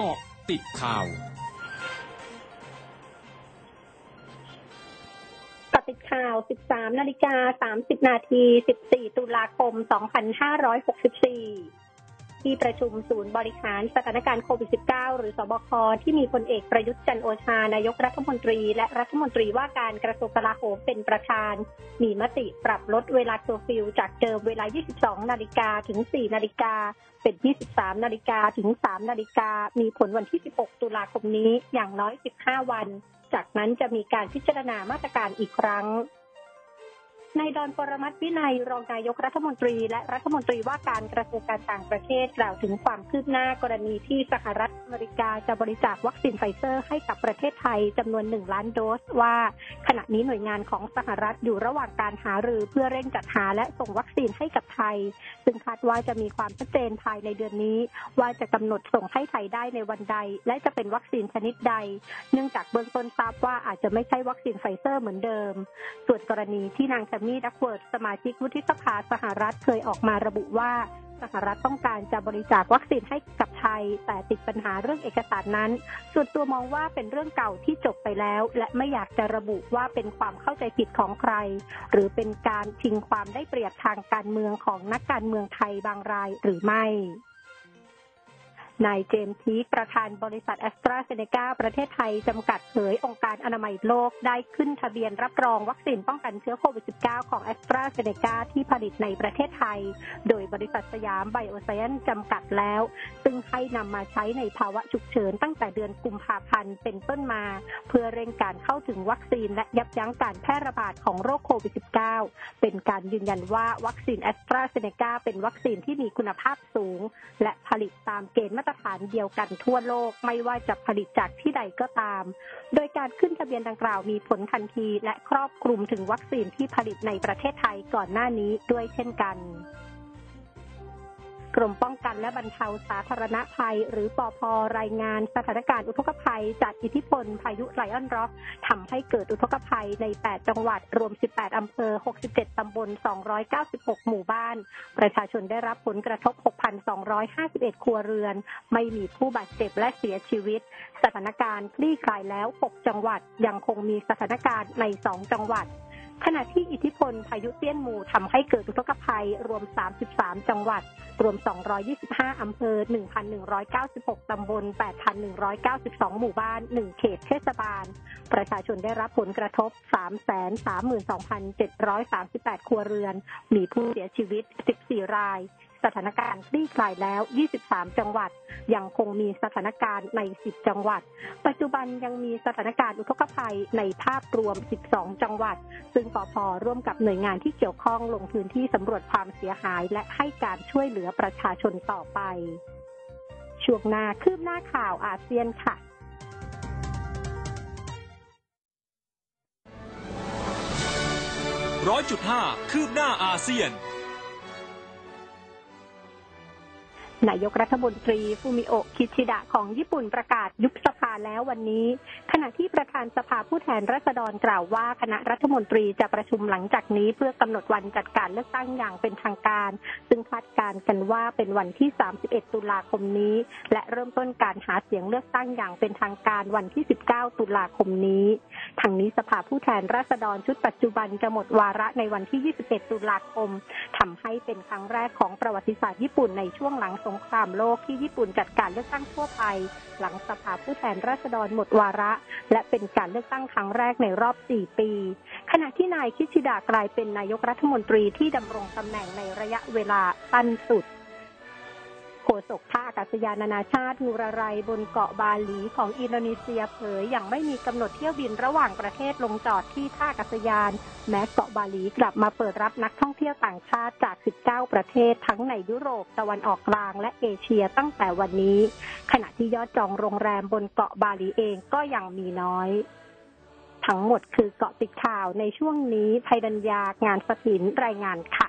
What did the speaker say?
เกาะติดข่าวเกาะติดข่าว 13 นาฬิกา 30 นาที 14 ตุลาคม 2564 ที่ประชุมศูนย์บริหารสถานการณ์โควิด -19 หรือศบค ที่มีพลเอกประยุทธ์จันทร์โอชานายกรัฐมนตรี และรัฐมนตรีว่าการกระทรวงกลาโหมเป็นประธาน มีมติปรับลดเวลาเคอร์ฟิวจากเดิมเวลา 22 นาฬิกาถึง 4 นาฬิกา เป็น 23 นาฬิกาถึง 3 นาฬิกา มีผลวันที่ 16 ตุลาคมนี้อย่างน้อย 15 วัน จากนั้นจะมีการพิจารณามาตรการอีกครั้ง นายดอนปรมัตวินัยรองนายกรัฐมนตรี และรัฐมนตรีว่าการกระทรวงการต่างประเทศกล่าวถึงความคืบหน้ากรณีที่สหรัฐอเมริกาจะบริจาควัคซีนไฟเซอร์ให้กับประเทศไทยจำนวน1ล้านโดสว่า ขณะนี้หน่วยงานของสหรัฐอยู่ระหว่างการหารือเพื่อเร่งจัดหาและส่งวัคซีนให้กับไทย ซึ่งคาดว่าจะมีความชัดเจนภายในเดือนนี้ ว่าจะกำหนดส่งให้ไทยได้ในวันใด และจะเป็นวัคซีนชนิดใด เนื่องจากเบื้องต้นทราบว่าอาจจะไม่ใช่วัคซีนไฟเซอร์เหมือนเดิม ส่วนกรณีที่นางแทมมี่ดักเวิร์ธสมาชิกวุฒิสภาสหรัฐเคยออกมาระบุว่าสหรัฐต้องการจะบริจาควัคซีนให้กับไทย แต่ติดปัญหาเรื่องเอกสารนั้น ส่วนตัวมองว่าเป็นเรื่องเก่าที่จบไปแล้ว และไม่อยากจะระบุว่าเป็นความเข้าใจผิดของใคร หรือเป็นการชิงความได้เปรียบทางการเมืองของนักการเมืองไทยบางรายหรือไม่ นายเจมส์ทีประธานบริษัทแอสตราเซเนกาประเทศไทย จำกัดเผยองค์การอนามัยโลกได้ขึ้นทะเบียนรับรองวัคซีนป้องกันเชื้อโควิด -19 ของแอสตราเซเนกาที่ผลิตในประเทศไทย โดยบริษัทสยามไบโอไซเอนซ์จำกัดแล้ว ซึ่งให้นำมาใช้ในภาวะฉุกเฉินตั้งแต่เดือนกุมภาพันธ์เป็นต้นมา เพื่อเร่งการเข้าถึงวัคซีนและยับยั้งการแพร่ระบาดของโรคโควิด -19 เป็นการยืนยันว่าวัคซีนแอสตราเซเนกาเป็นวัคซีนที่มีคุณภาพสูง และผลิตตามเกณฑ์มาตรฐานเดียวกันทั่วโลกไม่ว่าจะผลิตจากที่ใดก็ตาม โดยการขึ้นทะเบียนดังกล่าวมีผลทันทีและครอบคลุมถึงวัคซีนที่ผลิตในประเทศไทยก่อนหน้านี้ด้วยเช่นกัน กรมป้องกันและบรรเทาสาธารณภัย หรือปภรายงานสถานการณ์อุทกภัย จากอิทธิพลพายุไลออนร็อกทำให้เกิดอุทกภัยใน 8 จังหวัด รวม 18 อำเภอ 67 ตำบล 296 หมู่บ้าน ประชาชนได้รับผลกระทบ 6,251 ครัวเรือน ไม่มีผู้บาดเจ็บและเสียชีวิต สถานการณ์คลี่คลายแล้ว 6 จังหวัดยังคงมีสถานการณ์ใน 2 จังหวัดขณะที่อิทธิพลพายุเตี้ยนหมู่ทำให้เกิดอุทกภัยรวม 33 จังหวัด รวม 225 อำเภอ 1,196 ตำบล 8,192 หมู่บ้าน 1 เขตเทศบาล ประชาชนได้รับผลกระทบ 332,738 ครัวเรือน มีผู้เสียชีวิต 14 ราย สถานการณ์คลี่คลายแล้ว 23 จังหวัด ยังคงมีสถานการณ์ใน 10 จังหวัด ปัจจุบันยังมีสถานการณ์อุทกภัยในภาพรวม 12 จังหวัด ซึ่งปพร่วมกับหน่วยงานที่เกี่ยวข้องลงพื้นที่สำรวจความเสียหายและให้การช่วยเหลือประชาชนต่อไป ช่วงหน้าคืบหน้าข่าวอาเซียนค่ะร้อยจุดห้าคืบหน้าอาเซียน นายกรัฐมนตรีฟูมิโอะคิชิดะของญี่ปุ่นประกาศยุบสภาแล้ววันนี้ ขณะที่ประธานสภาผู้แทนราษฎรกล่าวว่าคณะรัฐมนตรีจะประชุมหลังจากนี้ เพื่อกำหนดวันจัดการเลือกตั้งอย่างเป็นทางการ ซึ่งคาดการณ์กันว่าเป็นวันที่ 31 ตุลาคมนี้ และเริ่มต้นการหาเสียงเลือกตั้งอย่างเป็นทางการวันที่ 19 ตุลาคมนี้ ทางนี้สภาผู้แทนราษฎรชุดปัจจุบันจะหมดวาระในวันที่ 21 ตุลาคมทำให้เป็นครั้งแรกของประวัติศาสตร์ญี่ปุ่นในช่วงหลังสงครามโลกที่ญี่ปุ่นจัดการเลือกตั้งทั่วไป หลังสภาผู้แทนราษฎรหมดวาระ และเป็นการเลือกตั้งครั้งแรกในรอบ 4 ปี ขณะที่นายคิชิดากลายเป็นนายกรัฐมนตรีที่ดำรงตำแหน่งในระยะเวลาสั้นสุด ฆษกท่าอากาศยานนานาชาติงูระไรบนเกาะบาหลีของอินโดนีเซียเผยอย่างไม่มีกำหนดเที่ยวบินระหว่างประเทศลงจอดที่ท่าอากาศยาน แม้เกาะบาหลีกลับมาเปิดรับนักท่องเที่ยวต่างชาติจาก 19 ประเทศทั้งในยุโรปตะวันออกกลางและเอเชียตั้งแต่วันนี้ ขณะที่ยอดจองโรงแรมบนเกาะบาหลีเองก็ยังมีน้อย ทั้งหมดคือเกาะติดข่าวในช่วงนี้ภัยดัญญางานสถินรายงานค่ะ